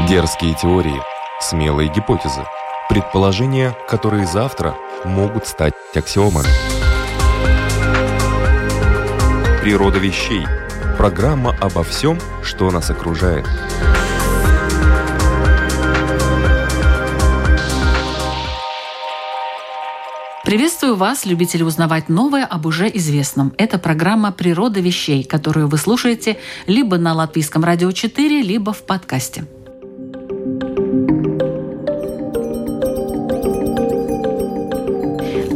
Дерзкие теории, смелые гипотезы, предположения, которые завтра могут стать аксиомами. Природа вещей. Программа обо всем, что нас окружает. Приветствую вас, любители узнавать новое об уже известном. Это программа «Природа вещей», которую вы слушаете либо на Латвийском радио 4, либо в подкасте.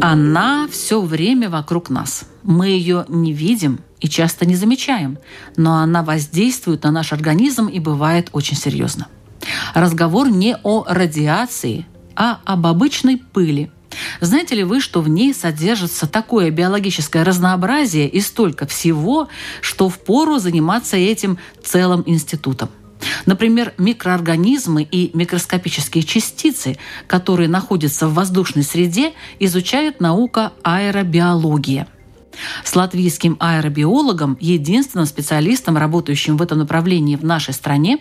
Она все время вокруг нас. Мы ее не видим и часто не замечаем, но она воздействует на наш организм и бывает очень серьезно. Разговор не о радиации, а об обычной пыли. Знаете ли вы, что в ней содержится такое биологическое разнообразие и столько всего, что впору заниматься этим целым институтом? Например, микроорганизмы и микроскопические частицы, которые находятся в воздушной среде, изучает наука аэробиология. С латвийским аэробиологом, единственным специалистом, работающим в этом направлении в нашей стране,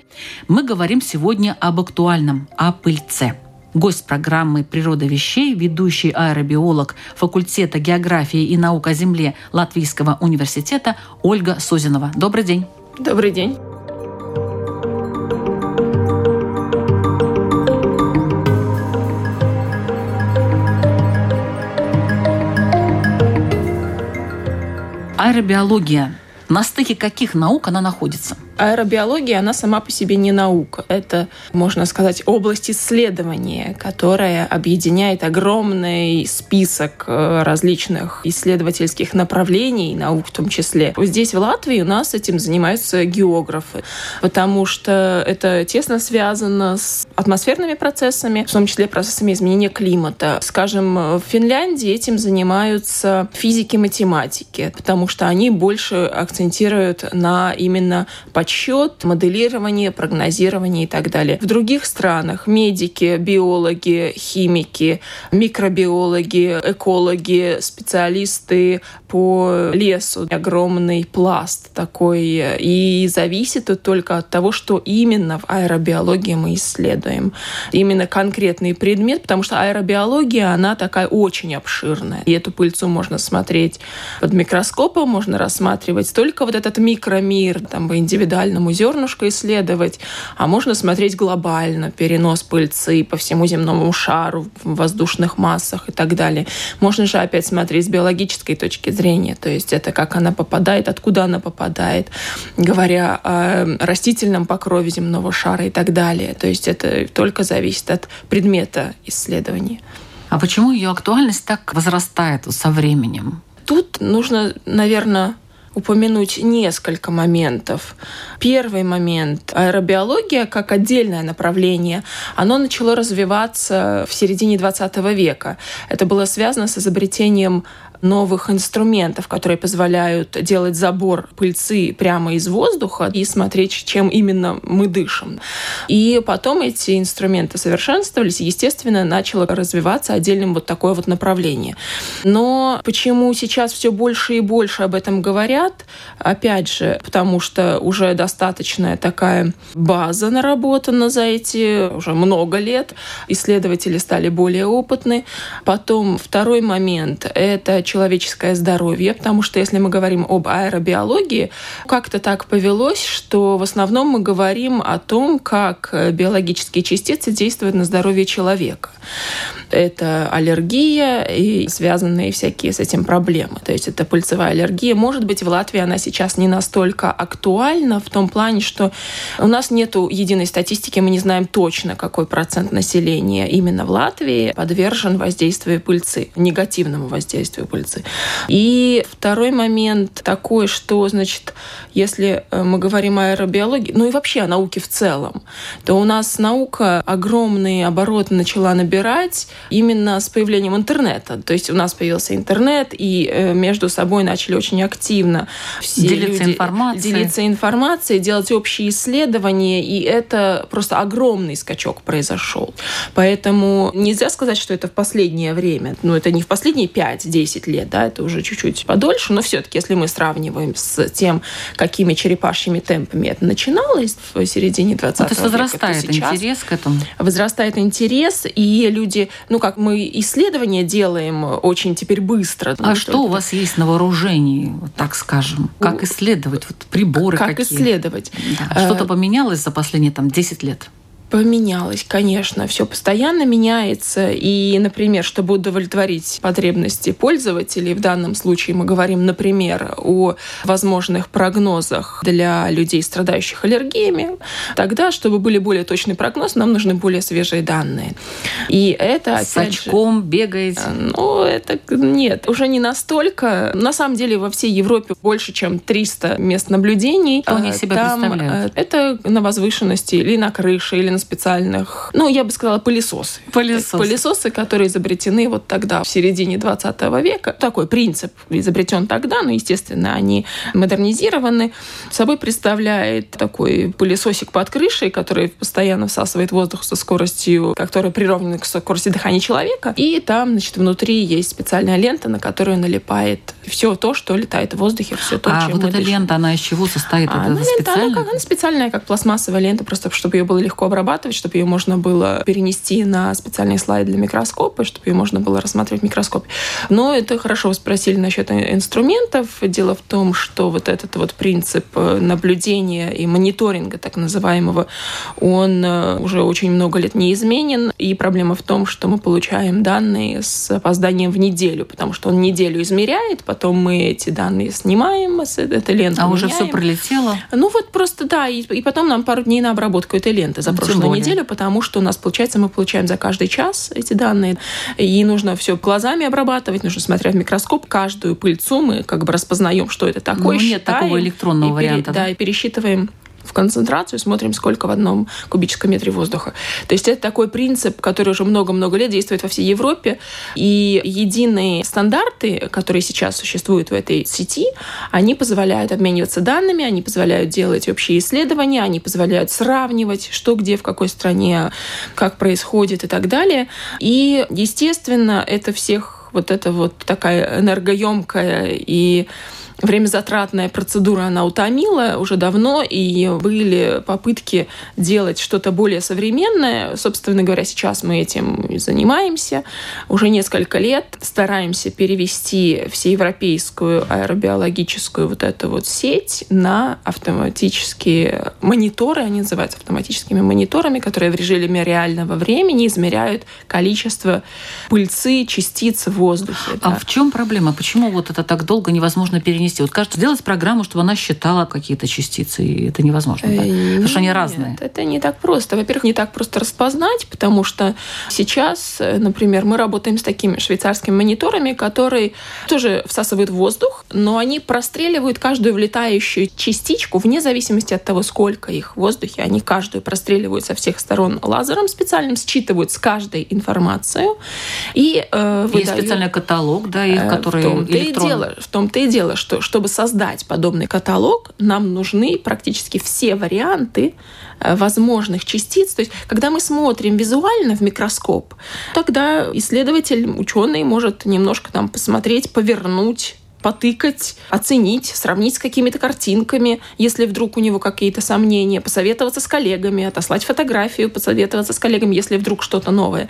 мы говорим сегодня об актуальном, о пыльце. Гость программы «Природа вещей», ведущий аэробиолог факультета географии и наук о Земле Латвийского университета Ольга Созинова. Добрый день. Добрый день. Аэробиология. На стыке каких наук она находится? Аэробиология, она сама по себе не наука. Это, можно сказать, область исследования, которая объединяет огромный список э, различных исследовательских направлений, наук в том числе. Здесь, в Латвии, у нас этим занимаются географы, потому что это тесно связано с атмосферными процессами, в том числе процессами изменения климата. Скажем, в Финляндии этим занимаются физики, математики, потому что они больше акцентируют на именно подсчет, моделирование, прогнозирование и так далее. В других странах медики, биологи, химики, микробиологи, экологи, специалисты по лесу, огромный пласт такой. И зависит это только от того, что именно в аэробиологии мы исследуем. Именно конкретный предмет, потому что аэробиология, она такая очень обширная. И эту пыльцу можно смотреть под микроскопом, можно рассматривать только вот этот микромир, там, индивидуально индивидуальному зернышку исследовать, а можно смотреть глобально, перенос пыльцы по всему земному шару в воздушных массах и так далее. Можно же опять смотреть с биологической точки зрения, то есть это как она попадает, откуда она попадает, говоря о растительном покрове земного шара и так далее. То есть это только зависит от предмета исследования. А почему ее актуальность так возрастает со временем? Тут нужно, наверное, упомянуть несколько моментов. Первый момент. Аэробиология как отдельное направление, оно начало развиваться в середине 20 века. Это было связано с изобретением новых инструментов, которые позволяют делать забор пыльцы прямо из воздуха и смотреть, чем именно мы дышим. И потом эти инструменты совершенствовались, естественно, начало развиваться отдельным вот такое вот направление. Но почему сейчас все больше и больше об этом говорят? Опять же, потому что уже достаточная такая база наработана за эти уже много лет. Исследователи стали более опытны. Потом второй момент — это человеческое здоровье, потому что если мы говорим об аэробиологии, как-то так повелось, что в основном мы говорим о том, как биологические частицы действуют на здоровье человека. Это аллергия и связанные всякие с этим проблемы. То есть это пыльцевая аллергия. Может быть, в Латвии она сейчас не настолько актуальна в том плане, что у нас нет единой статистики, мы не знаем точно, какой процент населения именно в Латвии подвержен воздействию пыльцы, негативному воздействию пыльцы. И второй момент такой, что, значит, если э, мы говорим о аэробиологии, ну и вообще о науке в целом, то у нас наука огромные обороты начала набирать именно с появлением интернета. То есть у нас появился интернет, и э, между собой начали очень активно все делиться люди информацией. делиться информацией, делать общие исследования, и это просто огромный скачок произошел. Поэтому нельзя сказать, что это в последнее время. Ну, это не в последние 5-10 лет, да, это уже чуть-чуть подольше, но все-таки, если мы сравниваем с тем, какими черепашьими темпами это начиналось в середине 20 ну, то есть века, возрастает то сейчас интерес к этому? возрастает интерес, и люди, ну как мы исследования делаем очень теперь быстро. А Ну, что у вас есть на вооружении, вот так скажем? Как исследовать? Вот приборы как какие? исследовать? Да. Что-то Э, поменялось за последние там 10 лет? Поменялось, конечно, все постоянно меняется. И, например, чтобы удовлетворить потребности пользователей, в данном случае мы говорим, например, о возможных прогнозах для людей, страдающих аллергиями, тогда, чтобы были более точные прогнозы, нам нужны более свежие данные. И это, С опять же, очком бегаете? Ну, это нет, уже не настолько. На самом деле во всей Европе больше, чем 300 мест наблюдений. Что они себя Там, представляют? э, Это на возвышенности или на крыше, или на специальных, ну, я бы сказала, пылесосы. Пылесосы. Пылесосы, которые изобретены вот тогда, в середине 20 века. Такой принцип изобретен тогда, но, естественно, они модернизированы. Собой представляет такой пылесосик под крышей, который постоянно всасывает воздух со скоростью, которая приравнена к скорости дыхания человека. И там, значит, внутри есть специальная лента, на которую налипает все то, что летает в воздухе, все то, а чем вот эта дышим. лента, она из чего состоит? А, это она, лента, она, как, она специальная, как пластмассовая лента, просто чтобы ее было легко обрабатывать, чтобы ее можно было перенести на специальный слайд для микроскопа, чтобы ее можно было рассматривать в микроскопе. Но это хорошо вы спросили насчет инструментов. Дело в том, что вот этот вот принцип э, наблюдения и мониторинга, так называемого, он э, уже очень много лет не изменен. И проблема в том, что мы получаем данные с опозданием в неделю, потому что он неделю измеряет, потом мы эти данные снимаем с этой ленты. А уже все меняем. пролетело? Ну вот просто да, и, и потом нам пару дней на обработку этой ленты за Ну, прошлую более. неделю, потому что у нас получается мы получаем за каждый час эти данные, и нужно все глазами обрабатывать, нужно смотреть в микроскоп каждую пыльцу, мы как бы распознаем, что это такое, Ну, нет считаем такого электронного и пере- варианта, да? да, и пересчитываем в концентрацию, смотрим, сколько в одном кубическом метре воздуха. То есть это такой принцип, который уже много-много лет действует во всей Европе. И единые стандарты, которые сейчас существуют в этой сети, они позволяют обмениваться данными, они позволяют делать общие исследования, они позволяют сравнивать, что где, в какой стране, как происходит и так далее. И, естественно, это всех вот эта вот такая энергоемкая и времязатратная процедура, она утомила уже давно, и были попытки делать что-то более современное. Собственно говоря, сейчас мы этим и занимаемся. Уже несколько лет стараемся перевести всеевропейскую аэробиологическую вот эту вот сеть на автоматические мониторы, они называются автоматическими мониторами, которые в режиме реального времени измеряют количество пыльцы, частиц в воздухе. А да. в чем проблема? Почему вот это так долго невозможно перенести? Вот кажется, сделать программу, чтобы она считала какие-то частицы, и это невозможно. да? Э, Потому что они нет, разные. Это не так просто. Во-первых, не так просто распознать, потому что сейчас, э, например, мы работаем с такими швейцарскими мониторами, которые тоже всасывают воздух, но они простреливают каждую влетающую частичку вне зависимости от того, сколько их в воздухе. Они каждую простреливают со всех сторон лазером специальным, считывают с каждой информацию и э, Есть выдают- специальный каталог, да, их, Э, который в том-то и дело, в том-то и дело, что чтобы создать подобный каталог, нам нужны практически все варианты э, возможных частиц. То есть, когда мы смотрим визуально в микроскоп, тогда исследователь, ученый может немножко там посмотреть, повернуть потыкать, оценить, сравнить с какими-то картинками, если вдруг у него какие-то сомнения, посоветоваться с коллегами, отослать фотографию, посоветоваться с коллегами, если вдруг что-то новое.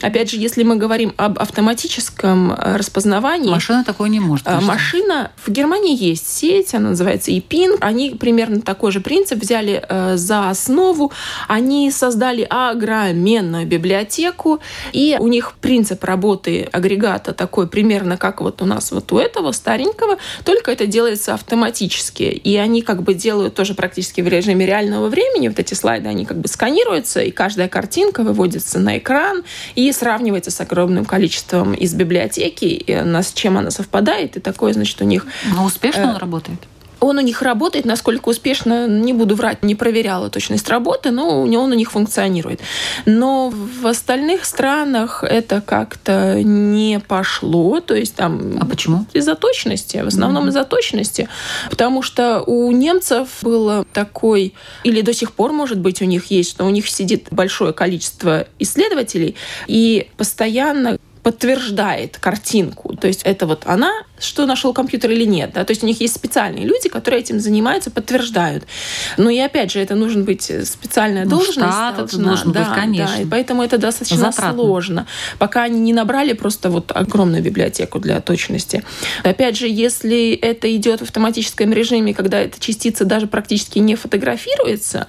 Опять же, если мы говорим об автоматическом э, распознавании, Машина такое не может. конечно. Машина, в Германии есть сеть, она называется EPIN. Они примерно такой же принцип взяли э, за основу. Они создали огроменную библиотеку, и у них принцип работы агрегата такой примерно как вот у нас вот у этого старенького, только это делается автоматически. И они как бы делают тоже практически в режиме реального времени. Вот эти слайды, они как бы сканируются, и каждая картинка выводится на экран и сравнивается с огромным количеством из библиотеки, с чем она совпадает. И такое, значит, у них Но успешно э, он работает? Он у них работает, насколько успешно, не буду врать, не проверяла точность работы, но он у них функционирует. Но в остальных странах это как-то не пошло, то есть там... А почему? Из-за точности, в основном mm-hmm. из-за точности, потому что у немцев был такой, или до сих пор, может быть, у них есть, что у них сидит большое количество исследователей, и постоянно подтверждает картинку. То есть это вот она, что нашел компьютер или нет. Да? То есть у них есть специальные люди, которые этим занимаются, подтверждают. Но и опять же, это нужно быть специальная ну, должность. Штат должна, это должен да, быть, конечно. Да, и поэтому это достаточно Затратно. сложно. Пока они не набрали просто вот огромную библиотеку для точности. Опять же, если это идет в автоматическом режиме, когда эта частица даже практически не фотографируется,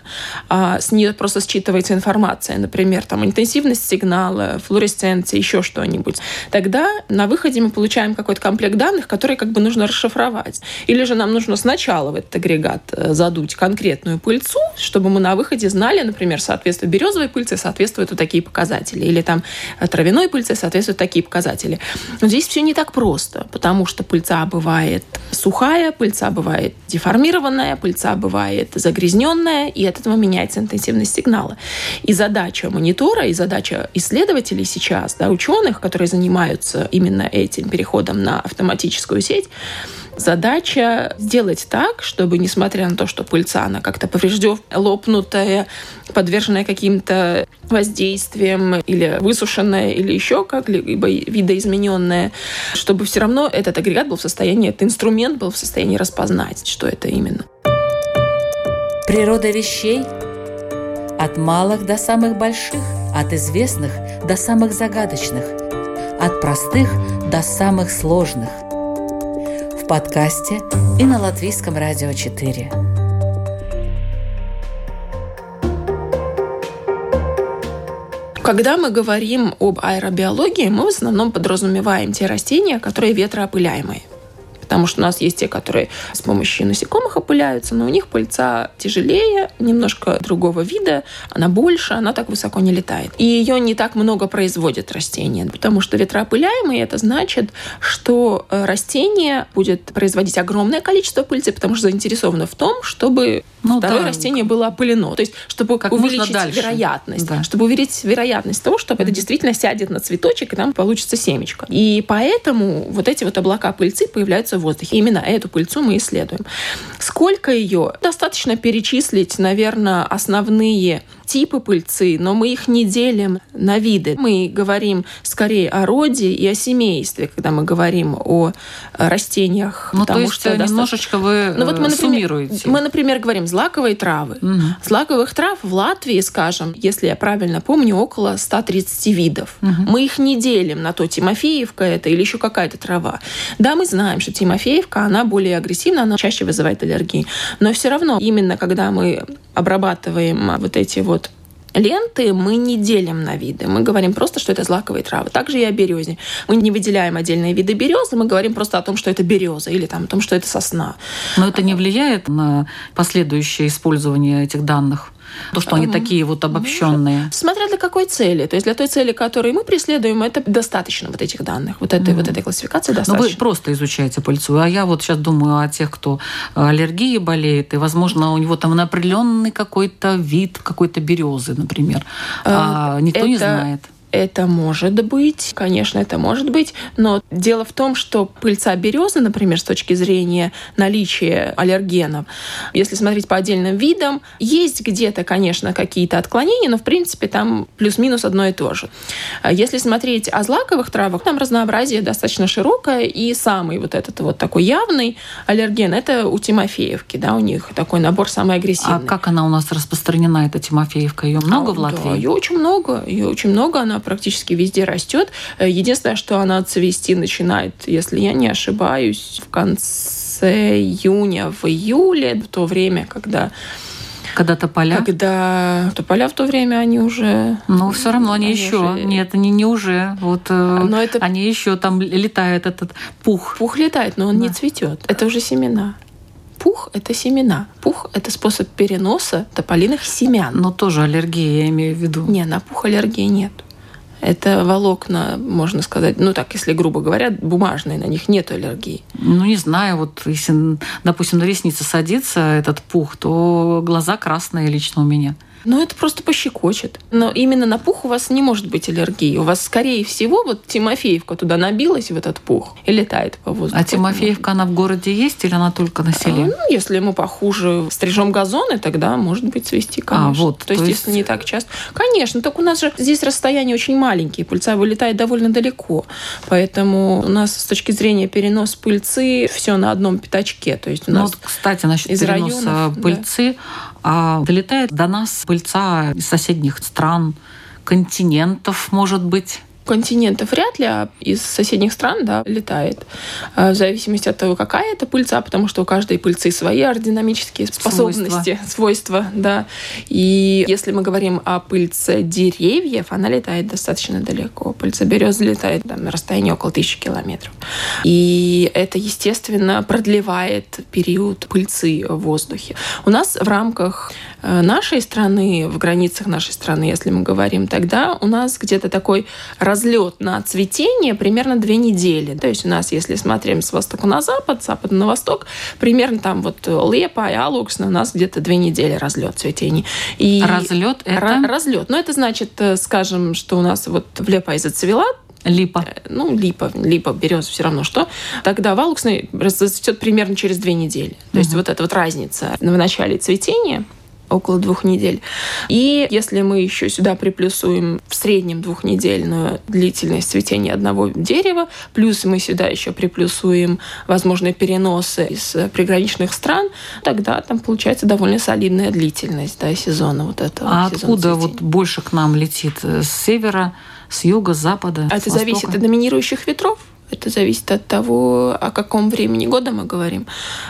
а с нее просто считывается информация, например, там интенсивность сигнала, флуоресценция, еще что-нибудь, тогда на выходе мы получаем какой-то комплект данных, данных, которые как бы нужно расшифровать. Или же нам нужно сначала в этот агрегат э, задуть конкретную пыльцу, чтобы мы на выходе знали, например, соответствие березовой пыльцы соответствуют вот такие показатели, или там э, травяной пыльцы соответствуют такие показатели. Но здесь все не так просто, потому что пыльца бывает сухая, пыльца бывает деформированная, пыльца бывает загрязненная, и от этого меняется интенсивность сигнала. И задача монитора, и задача исследователей сейчас, да, ученых, которые занимаются именно этим переходом на автоматическую оптическую сеть. Задача сделать так, чтобы, несмотря на то, что пыльца, она как-то повреждена, лопнутая, подверженная каким-то воздействиям или высушенная, или еще как-либо видоизмененная, чтобы все равно этот агрегат был в состоянии, этот инструмент был в состоянии распознать, что это именно. Природа вещей от малых до самых больших, от известных до самых загадочных, от простых до самых сложных – подкасте и на Латвийском радио 4. Когда мы говорим об аэробиологии, мы в основном подразумеваем те растения, которые ветроопыляемые потому что у нас есть те, которые с помощью насекомых опыляются, но у них пыльца тяжелее, немножко другого вида, она больше, она так высоко не летает. И ее не так много производят растения, потому что ветроопыляемые это значит, что э, растение будет производить огромное количество пыльцы, потому что заинтересовано в том, чтобы ну, второе да. растение было опылено. То есть, чтобы как увеличить вероятность, да. чтобы увеличить вероятность того, чтобы mm-hmm. это действительно сядет на цветочек, и там получится семечко. И поэтому вот эти вот облака пыльцы появляются воздухе. Именно эту пыльцу мы исследуем. Сколько ее? Достаточно перечислить, наверное, основные типы пыльцы, но мы их не делим на виды. Мы говорим скорее о роде и о семействе, когда мы говорим о растениях. Ну, то есть что э, немножечко вы ну, вот мы, например, суммируете. Мы, например, говорим злаковые травы. Угу. Злаковых трав в Латвии, скажем, если я правильно помню, около 130 видов. Угу. Мы их не делим на то, Тимофеевка это или еще какая-то трава. Да, мы знаем, что Тимофеевка, она более агрессивна, она чаще вызывает аллергии. Но все равно, именно когда мы обрабатываем вот эти вот ленты мы не делим на виды. Мы говорим просто, что это злаковые травы. Также и о березе. Мы не выделяем отдельные виды березы, мы говорим просто о том, что это береза или там, о том, что это сосна. Но это не влияет на последующее использование этих данных? То, что они такие вот обобщенные. Смотря для какой цели. То есть для той цели, которую мы преследуем, это достаточно вот этих данных. Вот этой, mm. вот этой классификации достаточно. Но вы просто изучаете пыльцу. А я вот сейчас думаю о тех, кто аллергией болеет, и, возможно, у него там определенный какой-то вид какой-то березы, например. А никто это... не знает. Это может быть, конечно, это может быть, но дело в том, что пыльца березы, например, с точки зрения наличия аллергенов, если смотреть по отдельным видам, есть где-то, конечно, какие-то отклонения, но в принципе там плюс-минус одно и то же. А если смотреть о злаковых травах, там разнообразие достаточно широкое, и самый вот этот вот такой явный аллерген – это у Тимофеевки, да, у них такой набор самый агрессивный. А как она у нас распространена, эта Тимофеевка? Ее много а, в Латвии? Да, ее очень много, ее очень много, она практически везде растет. Э, единственное, что она цвести начинает, если я не ошибаюсь, в конце июня, в июле, в то время, когда когда тополя? Когда тополя в то время они уже... Но все равно они, они еще... Уже... Нет, они не уже. Вот э, но это... они еще там летает этот пух. Пух летает, но он да. не цветет. Это уже семена. Пух – это семена. Пух – это способ переноса тополиных семян. Но тоже аллергия, я имею в виду. Не, на пух аллергии нет Это волокна, можно сказать, ну так, если грубо говоря, бумажные, на них нет аллергии. Ну, не знаю, вот если, допустим, на ресницы садится этот пух, то глаза красные лично у меня. Ну, это просто пощекочет. Но именно на пух у вас не может быть аллергии. У вас, скорее всего, вот Тимофеевка туда набилась в этот пух и летает по воздуху. А Тимофеевка, она в городе есть или она только на селе? А, ну, если мы похуже стрижем газоны, тогда может быть цвести, а, конечно. А, вот, то, то есть, есть, если не так часто. Конечно, так у нас же здесь расстояние очень маленькие, пыльца вылетает довольно далеко. Поэтому у нас с точки зрения перенос пыльцы все на одном пятачке. То есть у ну нас ну, вот, кстати, насчет из переноса районов, пыльцы, да. А долетает до нас пыльца из соседних стран, континентов, может быть континентов вряд ли, а из соседних стран, да, летает. А, в зависимости от того, какая это пыльца, потому что у каждой пыльцы свои аэродинамические способности, свойства, свойства да. И если мы говорим о пыльце деревьев, она летает достаточно далеко. Пыльца березы летает там, на расстоянии около тысячи километров. И это, естественно, продлевает период пыльцы в воздухе. У нас в рамках э, нашей страны, в границах нашей страны, если мы говорим, тогда у нас где-то такой разлет на цветение примерно две недели. То есть у нас, если смотрим с востока на запад, с запада на восток, примерно там вот Лепа и Алукс у нас где-то две недели разлет цветения. И разлет это? Разлет. Ну, это значит, э, скажем, что у нас вот в Лепа и зацвела, Липа. Э, ну, липа, липа, береза, все равно что. Тогда валуксный расцветет примерно через две недели. То угу. есть вот эта вот разница в начале цветения около двух недель. И если мы еще сюда приплюсуем в среднем двухнедельную длительность цветения одного дерева, плюс мы сюда еще приплюсуем возможные переносы из приграничных стран, тогда там получается довольно солидная длительность да, сезона вот этого. А откуда вот больше к нам летит? С севера, с юга, с запада? А это востока? зависит от доминирующих ветров. Это зависит от того, о каком времени года мы говорим.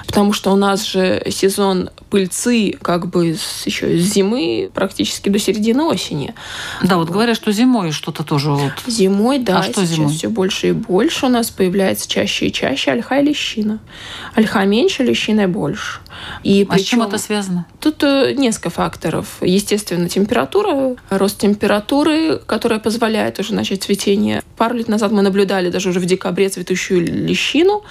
Потому что у нас же сезон пыльцы как бы с, еще с зимы практически до середины осени. Да, вот говорят, что зимой что-то тоже вот. Зимой, да. А что зимой? все больше и больше у нас появляется чаще и чаще ольха и лещина. Ольха меньше, лещина больше. И а причем, с чем это связано? Тут э, несколько факторов. Естественно, температура, рост температуры, которая позволяет уже начать цветение. Пару лет назад мы наблюдали даже уже в декабре цветущую лещину.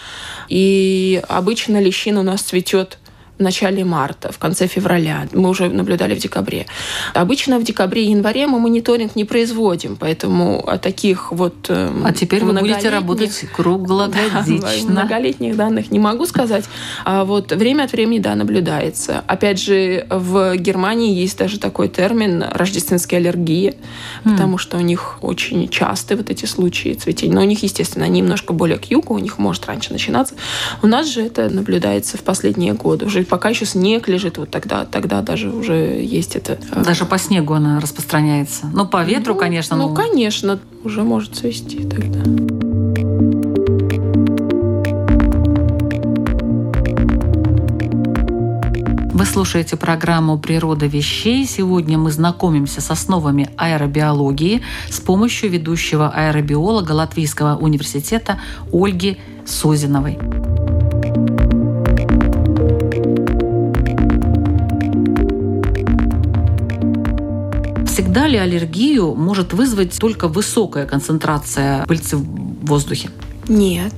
И обычно лещина у нас цветет начале марта, в конце февраля. Мы уже наблюдали в декабре. Обычно в декабре и январе мы мониторинг не производим, поэтому о таких вот эм, А теперь вы будете работать круглогодично. Да, многолетних данных не могу сказать. А вот время от времени, да, наблюдается. Опять же, в Германии есть даже такой термин рождественская аллергия, mm. потому что у них очень часто вот эти случаи цветения. Но у них, естественно, они немножко более к югу, у них может раньше начинаться. У нас же это наблюдается в последние годы. Уже пока еще снег лежит, вот тогда, тогда даже уже есть это. Э, даже по снегу она распространяется. Ну, по ветру, ну, конечно. Ну, но... конечно, уже может цвести тогда. Вы слушаете программу «Природа вещей». Сегодня мы знакомимся с основами аэробиологии с помощью ведущего аэробиолога Латвийского университета Ольги Созиновой. Всегда ли аллергию может вызвать только высокая концентрация пыльцы в воздухе? Нет.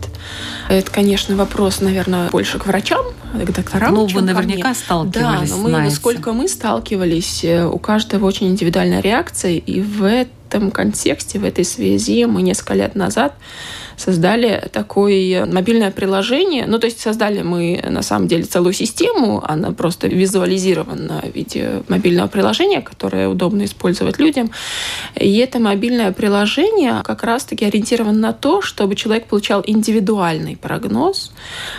Это, конечно, вопрос, наверное, больше к врачам, к докторам. Ну, вы наверняка сталкивались. Да, но мы, знаете. сколько мы сталкивались, э, у каждого очень индивидуальная реакция, и в этом контексте, в этой связи мы несколько лет назад создали такое мобильное приложение. Ну, то есть создали мы на самом деле целую систему, она просто визуализирована в виде мобильного приложения, которое удобно использовать людям. И это мобильное приложение как раз-таки ориентировано на то, чтобы человек получал индивидуальный прогноз.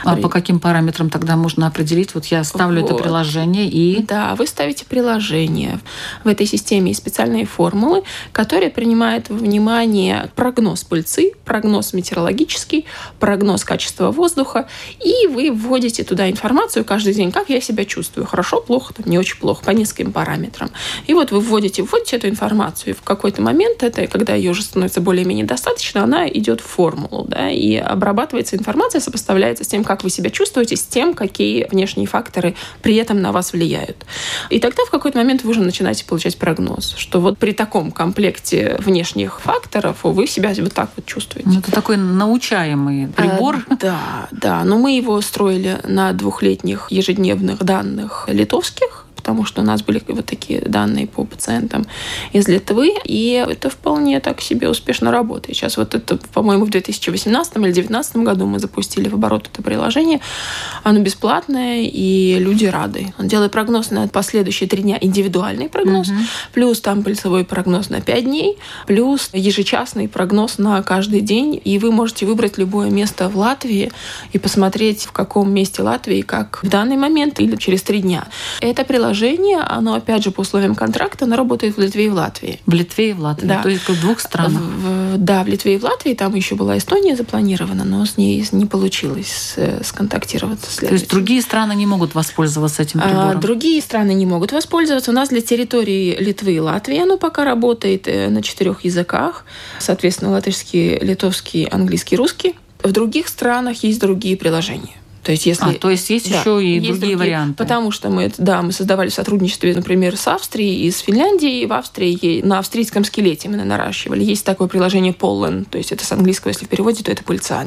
А по каким параметрам тогда можно определить? Вот я ставлю вот. это приложение и... Да, вы ставите приложение. В этой системе есть специальные формулы, которые принимают во внимание прогноз пыльцы, прогноз метеорологический, прогноз качества воздуха, и вы вводите туда информацию каждый день, как я себя чувствую, хорошо, плохо, там, не очень плохо, по нескольким параметрам. И вот вы вводите, вводите эту информацию, и в какой-то момент, это, когда ее уже становится более-менее достаточно, она идет в формулу, да, и обрабатывается информация, сопоставляется с тем, как вы себя чувствуете, с тем, какие внешние факторы при этом на вас влияют. И тогда в какой-то момент вы уже начинаете получать прогноз, что вот при таком комплекте зависимости внешних факторов вы себя вот так вот чувствуете. Ну, это такой научаемый прибор. А, да, да. Но мы его строили на двухлетних ежедневных данных литовских потому что у нас были вот такие данные по пациентам из Литвы, и это вполне так себе успешно работает. Сейчас вот это, по-моему, в 2018 или 2019 году мы запустили в оборот это приложение. Оно бесплатное, и люди рады. Он делает прогноз на последующие три дня, индивидуальный прогноз, угу. плюс там пыльцевой прогноз на пять дней, плюс ежечасный прогноз на каждый день, и вы можете выбрать любое место в Латвии и посмотреть, в каком месте Латвии, как в данный момент или через три дня. Это приложение приложение, оно, опять же, по условиям контракта, оно работает в Литве и в Латвии. В Литве и в Латвии, да. то есть в двух странах. В, да, в Литве и в Латвии, там еще была Эстония запланирована, но с ней не получилось сконтактироваться. То есть другие страны не могут воспользоваться этим а, прибором? А, другие страны не могут воспользоваться. У нас для территории Литвы и Латвии оно пока работает э, на четырех языках. Соответственно, латышский, литовский, английский, русский. В других странах есть другие приложения. То есть, если... А, то есть есть да, еще и есть другие, другие варианты. Потому что мы, да, мы создавали в сотрудничестве, например, с Австрией и с Финляндией. В Австрии на австрийском скелете мы наращивали. Есть такое приложение Pollen, то есть это с английского, если в переводе, то это пыльца.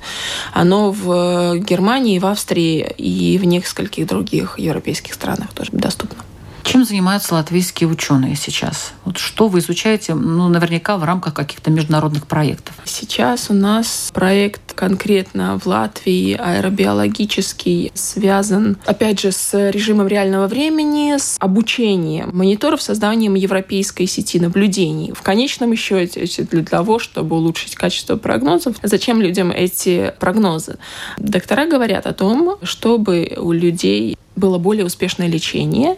Оно в Германии, в Австрии и в нескольких других европейских странах тоже доступно. Чем занимаются латвийские ученые сейчас? Вот что вы изучаете, ну, наверняка в рамках каких-то международных проектов? Сейчас у нас проект конкретно в Латвии аэробиологический связан, опять же, с режимом реального времени, с обучением мониторов, созданием европейской сети наблюдений. В конечном счете для того, чтобы улучшить качество прогнозов. Зачем людям эти прогнозы? Доктора говорят о том, чтобы у людей было более успешное лечение,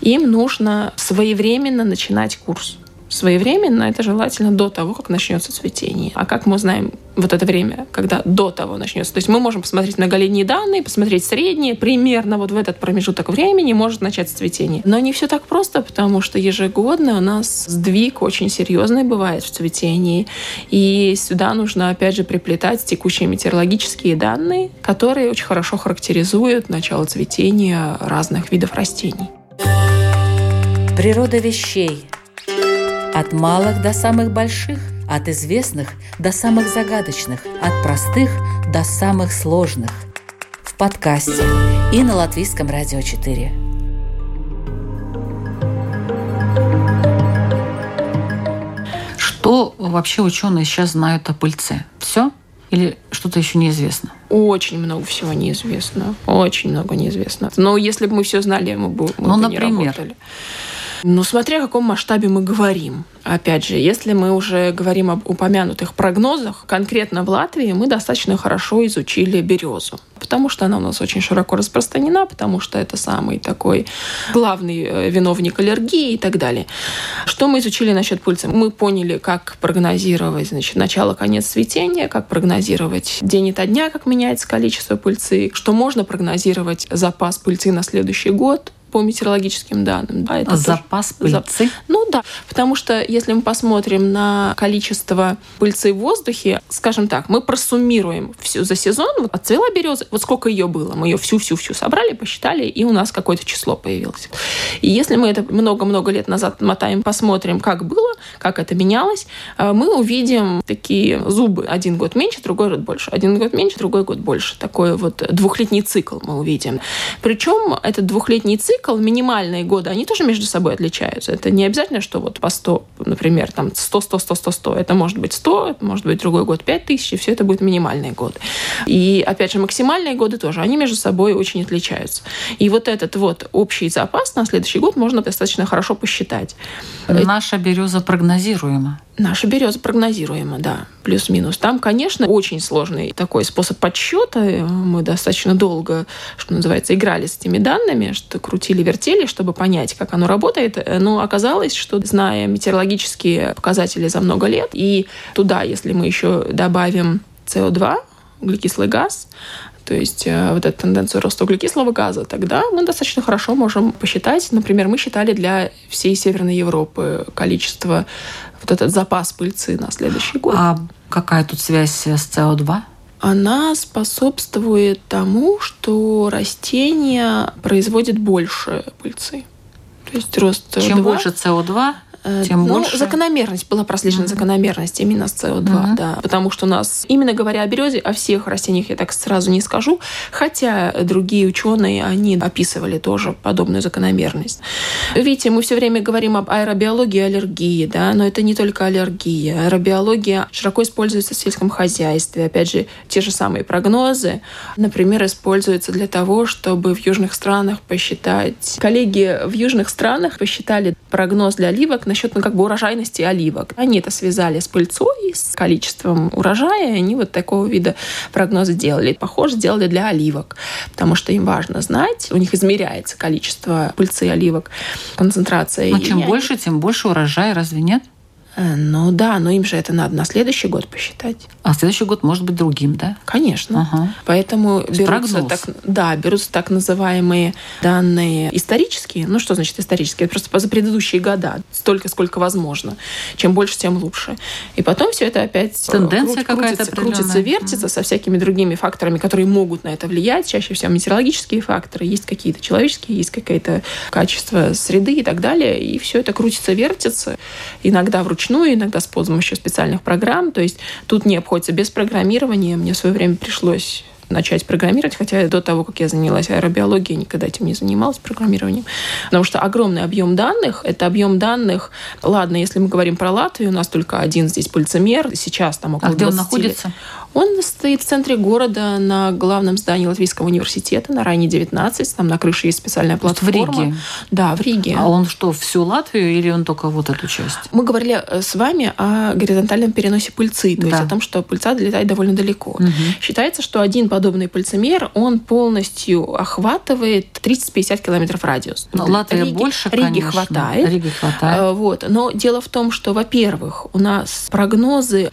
им нужно своевременно начинать курс. Своевременно это желательно до того, как начнется цветение. А как мы знаем вот это время, когда до того начнется? То есть мы можем посмотреть многолетние данные, посмотреть средние, примерно вот в этот промежуток времени может начаться цветение. Но не все так просто, потому что ежегодно у нас сдвиг очень серьезный бывает в цветении. И сюда нужно, опять же, приплетать текущие метеорологические данные, которые очень хорошо характеризуют начало цветения разных видов растений. Природа вещей. От малых до самых больших, от известных до самых загадочных, от простых до самых сложных. В подкасте и на Латвийском радио 4. Что вообще ученые сейчас знают о пыльце? Все? Или что-то еще неизвестно? Очень много всего неизвестно. Очень много неизвестно. Но если бы мы все знали, мы бы, мы ну, бы например, не работали. Ну, смотря о каком масштабе мы говорим. Опять же, если мы уже говорим об упомянутых прогнозах, конкретно в Латвии мы достаточно хорошо изучили березу. Потому что она у нас очень широко распространена, потому что это самый такой главный э, виновник аллергии и так далее. Что мы изучили насчет пыльцы? Мы поняли, как прогнозировать значит, начало-конец цветения, как прогнозировать день и дня, как меняется количество пыльцы, что можно прогнозировать запас пыльцы на следующий год, по метеорологическим данным. Да, это Запас тоже... пыльцы? Ну да, потому что если мы посмотрим на количество пыльцы в воздухе, скажем так, мы просуммируем всю за сезон, вот отцвела береза, вот сколько ее было, мы ее всю-всю-всю собрали, посчитали, и у нас какое-то число появилось. И если мы это много-много лет назад мотаем, посмотрим, как было, как это менялось, э, мы увидим такие зубы. Один год меньше, другой год больше. Один год меньше, другой год больше. Такой вот двухлетний цикл мы увидим. Причем этот двухлетний цикл цикл, минимальные годы, они тоже между собой отличаются. Это не обязательно, что вот по 100, например, там 100, 100, 100, 100, 100. Это может быть 100, это может быть другой год 5000, и все это будет минимальные годы. И, опять же, максимальные годы тоже, они между собой очень отличаются. И вот этот вот общий запас на следующий год можно достаточно хорошо посчитать. Наша береза прогнозируема. Наша береза прогнозируема, да, плюс-минус. Там, конечно, очень сложный такой способ подсчета. Мы достаточно долго, что называется, играли с этими данными, что крутили-вертели, чтобы понять, как оно работает. Но оказалось, что зная метеорологические показатели за много лет, и туда, если мы еще добавим СО2, углекислый газ, то есть э, вот эту тенденцию роста углекислого газа, тогда мы достаточно хорошо можем посчитать. Например, мы считали для всей Северной Европы количество вот этот запас пыльцы на следующий год. А какая тут связь с СО2? Она способствует тому, что растение производит больше пыльцы. То есть рост Чем 2, больше СО2, Э, Тем ну, больше. закономерность была прослежена угу. закономерность именно с СО2, угу. да. Потому что у нас, именно говоря о березе, о всех растениях я так сразу не скажу, хотя другие ученые, они описывали тоже подобную закономерность. Видите, мы все время говорим об аэробиологии и аллергии, да, но это не только аллергия. Аэробиология широко используется в сельском хозяйстве. Опять же, те же самые прогнозы, например, используются для того, чтобы в южных странах посчитать... Коллеги в южных странах посчитали прогноз для оливок насчет ну, как бы урожайности оливок. Они это связали с пыльцой, с количеством урожая, и они вот такого вида прогнозы делали. Похоже, сделали для оливок, потому что им важно знать, у них измеряется количество пыльцы оливок, концентрация. Но чем больше, тем больше урожая, разве нет? Ну да, но им же это надо на следующий год посчитать. А следующий год может быть другим, да? Конечно. Ага. Поэтому берутся так, да, берутся так называемые данные исторические. Ну что значит исторические? Просто за предыдущие года. Столько, сколько возможно. Чем больше, тем лучше. И потом все это опять э, Тенденция крут, крутится, крутится, вертится mm. со всякими другими факторами, которые могут на это влиять. Чаще всего метеорологические факторы. Есть какие-то человеческие, есть какое-то качество среды и так далее. И все это крутится, вертится. Иногда вручную вручную, иногда с помощью специальных программ. То есть тут не обходится без программирования. Мне в свое время пришлось начать программировать, хотя до того, как я занялась аэробиологией, никогда этим не занималась программированием. Потому что огромный объем данных, это объем данных, ладно, если мы говорим про Латвию, у нас только один здесь пульсомер, сейчас там около А где он находится? Он стоит в центре города на главном здании Латвийского университета на Райне 19. Там на крыше есть специальная платформа. В Риге? Да, в Риге. А он что, всю Латвию или он только вот эту часть? Мы говорили э, с вами о горизонтальном переносе пыльцы, то да. есть о том, что пыльца долетает довольно далеко. Угу. Считается, что один подобный пыльцемер, он полностью охватывает 30-50 километров радиус. Но Латвия Риги, больше, Риги конечно. хватает. Риги хватает. Э, вот. Но дело в том, что, во-первых, у нас прогнозы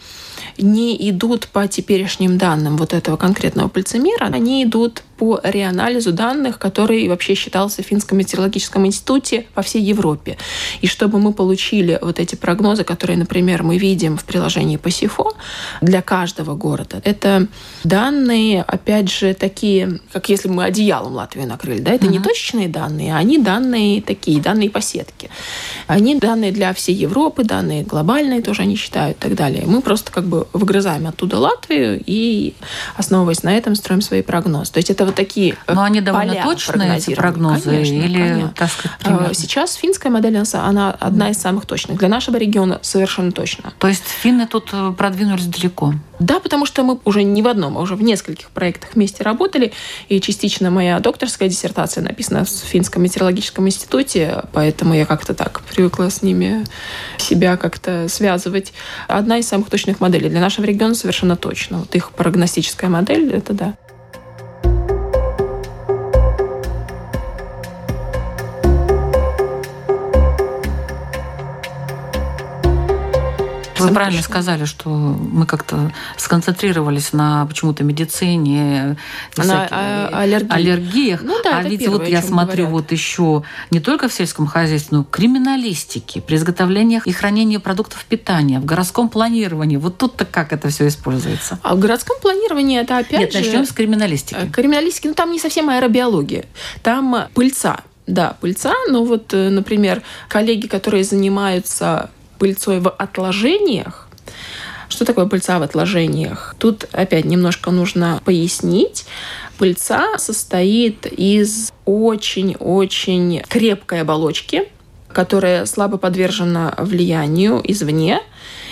не идут по теперешним данным вот этого конкретного пальцемера, они идут по реанализу данных, который вообще считался в Финском метеорологическом институте по всей Европе. И чтобы мы получили вот эти прогнозы, которые, например, мы видим в приложении по СИФО для каждого города, это данные, опять же, такие, как если мы одеялом Латвию накрыли, да, это uh-huh. не точечные данные, а они данные такие, данные по сетке. Они данные для всей Европы, данные глобальные тоже они считают и так далее. Мы просто как бы выгрызаем оттуда Латвию и, основываясь на этом, строим свои прогнозы. То есть это вот такие Но они довольно точные, эти прогнозы? Конечно, или, конечно. так сказать, примерно? Сейчас финская модель, она одна из самых точных. Для нашего региона совершенно точно. То есть финны тут э, продвинулись далеко? Да, потому что мы уже не в одном, а уже в нескольких проектах вместе работали. И частично моя докторская диссертация написана в Финском метеорологическом институте, поэтому я как-то так привыкла с ними себя как-то связывать. Одна из самых точных моделей. Для нашего региона совершенно точно. Вот их прогностическая модель, это да. Вы правильно сказали, что мы как-то сконцентрировались на почему-то медицине, на а, аллергии. аллергиях. Ну, да, а ведь первое, вот я смотрю говорят. вот еще не только в сельском хозяйстве, но криминалистике, при изготовлении и хранении продуктов питания, в городском планировании. Вот тут-то как это все используется? А в городском планировании это опять Нет, же... начнем с криминалистики. Э, криминалистики, ну там не совсем аэробиология. Там пыльца. Да, пыльца, но вот, э, например, коллеги, которые занимаются пыльцой в отложениях. Что такое пыльца в отложениях? Тут опять немножко нужно пояснить. Пыльца состоит из очень-очень крепкой оболочки, которая слабо подвержена влиянию извне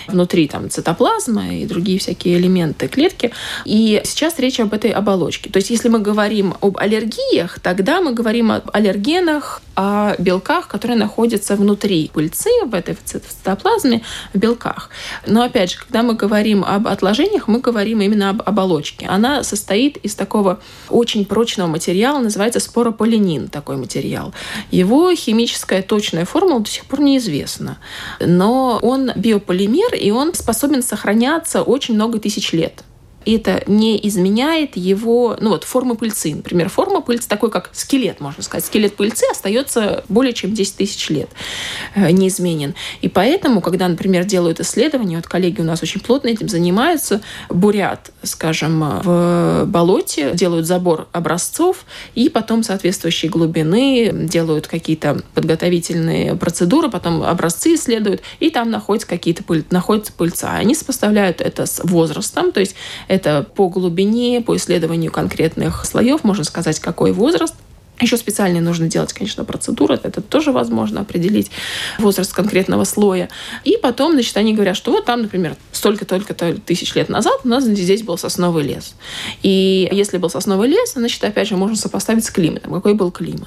внутри там цитоплазма и другие всякие элементы клетки. И сейчас речь об этой оболочке. То есть если мы говорим об аллергиях, тогда мы говорим об аллергенах, о белках, которые находятся внутри пыльцы, в этой цитоплазме, в белках. Но опять же, когда мы говорим об отложениях, мы говорим именно об оболочке. Она состоит из такого очень прочного материала, называется спорополинин, такой материал. Его химическая точная формула до сих пор неизвестна. Но он биополимер, и он способен сохраняться очень много тысяч лет. Это не изменяет его, ну вот, формы пыльцы. Например, форма пыльцы такой, как скелет, можно сказать. Скелет пыльцы остается более чем 10 тысяч лет э, неизменен. И поэтому, когда, например, делают исследования, вот коллеги у нас очень плотно этим занимаются, бурят, скажем, в болоте, делают забор образцов, и потом соответствующей глубины делают какие-то подготовительные процедуры, потом образцы исследуют, и там находятся какие-то пыль, находится пыльца. Они сопоставляют это с возрастом, то есть это по глубине, по исследованию конкретных слоев, можно сказать, какой возраст. Еще специально нужно делать, конечно, процедуры, это тоже возможно определить возраст конкретного слоя. И потом, значит, они говорят, что вот там, например, столько-только тысяч лет назад у нас здесь был сосновый лес. И если был сосновый лес, значит, опять же, можно сопоставить с климатом. Какой был климат?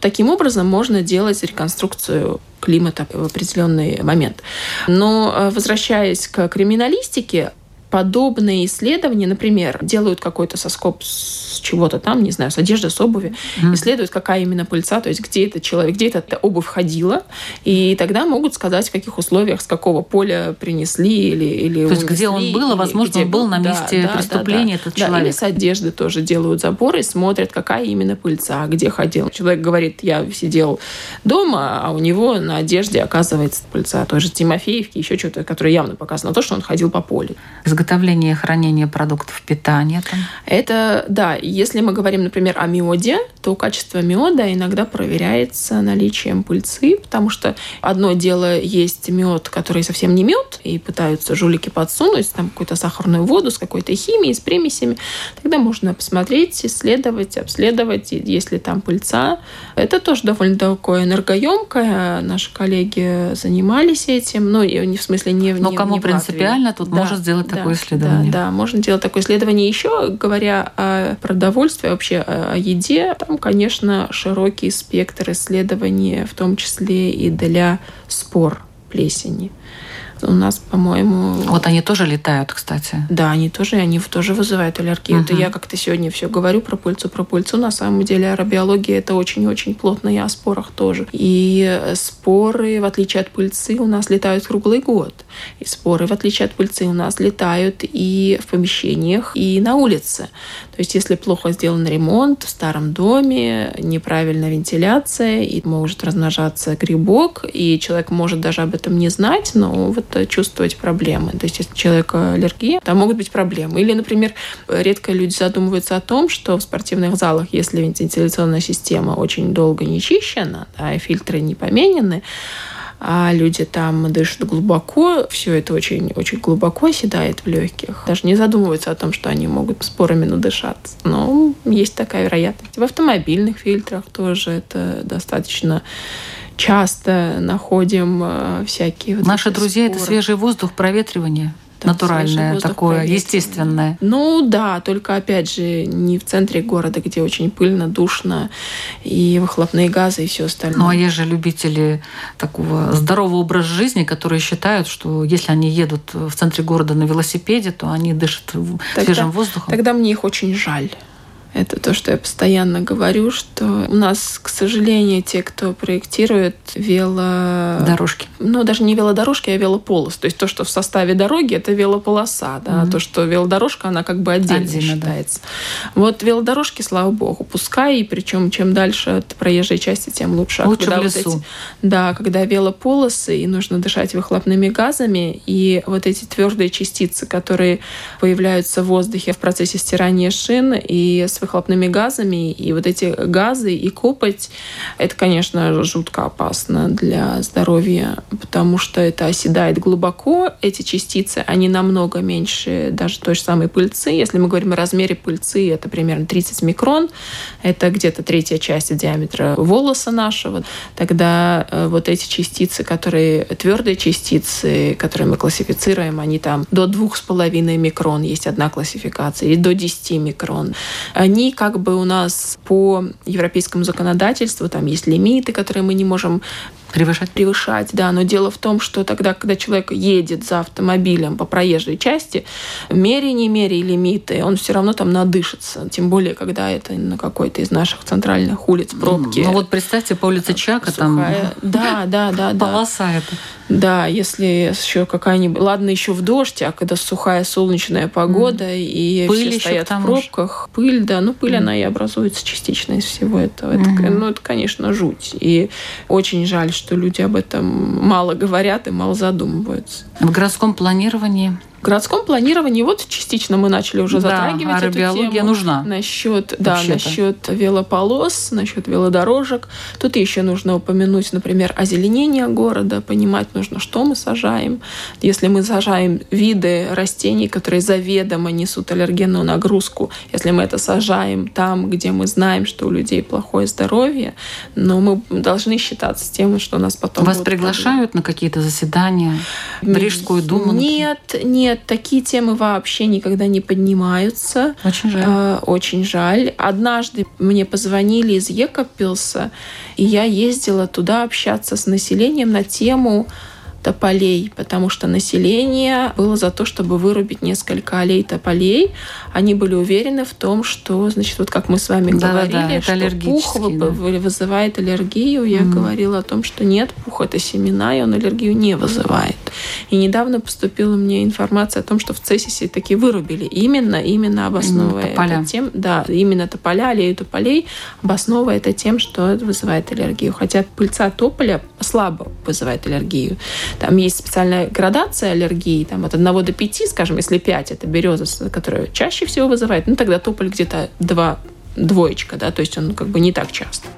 Таким образом, можно делать реконструкцию климата в определенный момент. Но э, возвращаясь к криминалистике, подобные исследования, например, делают какой-то соскоб с чего-то там, не знаю, с одежды, с обуви, mm. исследуют, какая именно пыльца, то есть где этот человек, где эта обувь ходила, и тогда могут сказать, в каких условиях, с какого поля принесли или или То есть где он был, а возможно, он был на месте да, преступления да, да, этот да, человек. Или с одежды тоже делают заборы и смотрят, какая именно пыльца, где ходил. Человек говорит, я сидел дома, а у него на одежде оказывается пыльца той же Тимофеевки, еще что-то, которое явно показано, то, что он ходил по полю изготовление и хранение продуктов питания? Там. Это, да, если мы говорим, например, о меде, то качество меда иногда проверяется наличием пыльцы, потому что одно дело есть мед, который совсем не мед, и пытаются жулики подсунуть там какую-то сахарную воду с какой-то химией, с примесями. Тогда можно посмотреть, исследовать, обследовать, если там пыльца. Это тоже довольно такое энергоемкое. Наши коллеги занимались этим. Ну, не в смысле не Но не, кому не принципиально, тут да, может сделать да, такое исследование. Да, да, можно делать такое исследование. Еще говоря о продовольствии, вообще о еде, там, конечно, широкий спектр исследований, в том числе и для спор плесени. У нас, по-моему... Вот они тоже летают, кстати. Да, они тоже, они тоже вызывают аллергию. Угу. Это я как-то сегодня все говорю про пыльцу, про пыльцу. На самом деле аэробиология это очень-очень плотно, и о спорах тоже. И споры, в отличие от пыльцы, у нас летают круглый год. И споры, в отличие от пыльцы, у нас летают и в помещениях, и на улице. То есть, если плохо сделан ремонт в старом доме, неправильная вентиляция, и может размножаться грибок, и человек может даже об этом не знать, но вот чувствовать проблемы. То есть, если у человека аллергия, там могут быть проблемы. Или, например, редко люди задумываются о том, что в спортивных залах, если вентиляционная система очень долго не чищена, да, и фильтры не поменены, а люди там дышат глубоко, все это очень-очень глубоко оседает в легких. Даже не задумываются о том, что они могут спорами надышаться. Но есть такая вероятность. В автомобильных фильтрах тоже это достаточно часто находим э, всякие... Вот Наши друзья это свежий воздух, проветривание да, натуральное такое, естественное. Ну да, только опять же не в центре города, где очень пыльно, душно и выхлопные газы и все остальное. Ну а есть же любители такого здорового образа жизни, которые считают, что если они едут в центре города на велосипеде, то они дышат тогда, свежим воздухом. Тогда мне их очень жаль. Это то, что я постоянно говорю, что у нас, к сожалению, те, кто проектирует велодорожки, ну, даже не велодорожки, а велополос. То есть то, что в составе дороги, это велополоса, да, mm-hmm. то, что велодорожка, она как бы отдельно, отдельно считается. Да. Вот велодорожки, слава богу, пускай, и причем чем дальше от проезжей части, тем лучше. Лучше когда в лесу. Вот эти, да, когда велополосы, и нужно дышать выхлопными газами, и вот эти твердые частицы, которые появляются в воздухе в процессе стирания шин и с выхлопными газами. И вот эти газы и копоть, это, конечно, жутко опасно для здоровья, потому что это оседает глубоко. Эти частицы, они намного меньше даже той же самой пыльцы. Если мы говорим о размере пыльцы, это примерно 30 микрон. Это где-то третья часть диаметра волоса нашего. Тогда э, вот эти частицы, которые твердые частицы, которые мы классифицируем, они там до 2,5 микрон. Есть одна классификация. И до 10 микрон они как бы у нас по европейскому законодательству, там есть лимиты, которые мы не можем Превышать? Превышать, да. Но дело в том, что тогда, когда человек едет за автомобилем по проезжей части, мере не мере лимиты, он все равно там надышится. Тем более, когда это на какой-то из наших центральных улиц пробки. Ну вот представьте, по улице Чака сухая. там да, да, да, да. полоса это. Да, если еще какая-нибудь... Ладно, еще в дождь, а когда сухая солнечная погода, mm. и пыль все стоят в пробках. Уж. Пыль, да, ну пыль, mm. она и образуется частично из всего этого. Это, mm-hmm. Ну, это, конечно, жуть. И очень жаль, что люди об этом мало говорят и мало задумываются. В городском планировании в городском планировании вот частично мы начали уже да, затрагивать эту тему. нужна. Насчет, да, насчет велополос, насчет велодорожек. Тут еще нужно упомянуть, например, озеленение города, понимать нужно, что мы сажаем. Если мы сажаем виды растений, которые заведомо несут аллергенную нагрузку, если мы это сажаем там, где мы знаем, что у людей плохое здоровье, но мы должны считаться с тем, что у нас потом... Вас приглашают на какие-то заседания в Рижскую думу? Нет, нет нет, такие темы вообще никогда не поднимаются. Очень жаль. Э, очень жаль. Однажды мне позвонили из Екапилса, и я ездила туда общаться с населением на тему тополей, потому что население было за то, чтобы вырубить несколько аллей тополей. Они были уверены в том, что, значит, вот как мы с вами да, говорили, да, что пух да. вызывает аллергию. Я mm. говорила о том, что нет, пух это семена, и он аллергию не вызывает. И недавно поступила мне информация о том, что в Цесисе таки вырубили именно, именно обосновывая тополя. это тем, да, именно тополя, аллею тополей, обосновывая это тем, что это вызывает аллергию. Хотя пыльца тополя слабо вызывает аллергию. Там есть специальная градация аллергии, там от 1 до 5, скажем, если 5 это береза, которая чаще всего вызывает, ну тогда тополь где-то 2 двоечка, да, то есть он как бы не так часто.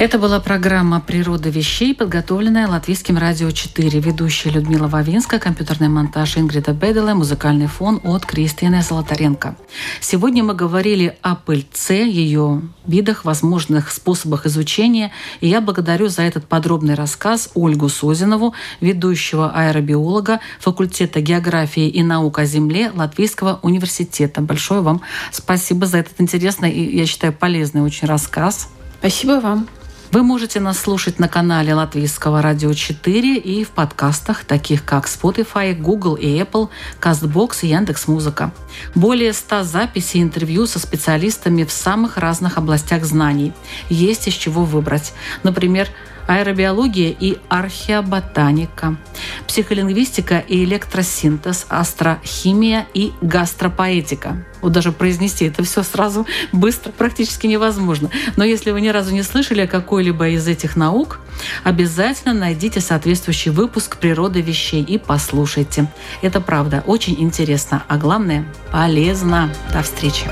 Это была программа «Природа вещей», подготовленная Латвийским радио 4. Ведущая Людмила Вавинска, компьютерный монтаж Ингрида Беделе, музыкальный фон от Кристины Золотаренко. Сегодня мы говорили о пыльце, ее видах, возможных способах изучения. И я благодарю за этот подробный рассказ Ольгу Созинову, ведущего аэробиолога факультета географии и наук о Земле Латвийского университета. Большое вам спасибо за этот интересный и, я считаю, полезный очень рассказ. Спасибо вам. Вы можете нас слушать на канале Латвийского радио 4 и в подкастах, таких как Spotify, Google и Apple, CastBox и Яндекс.Музыка. Более 100 записей интервью со специалистами в самых разных областях знаний. Есть из чего выбрать. Например, аэробиология и археоботаника, психолингвистика и электросинтез, астрохимия и гастропоэтика. Вот даже произнести это все сразу быстро практически невозможно. Но если вы ни разу не слышали о какой-либо из этих наук, обязательно найдите соответствующий выпуск «Природа вещей» и послушайте. Это правда очень интересно, а главное – полезно. До встречи!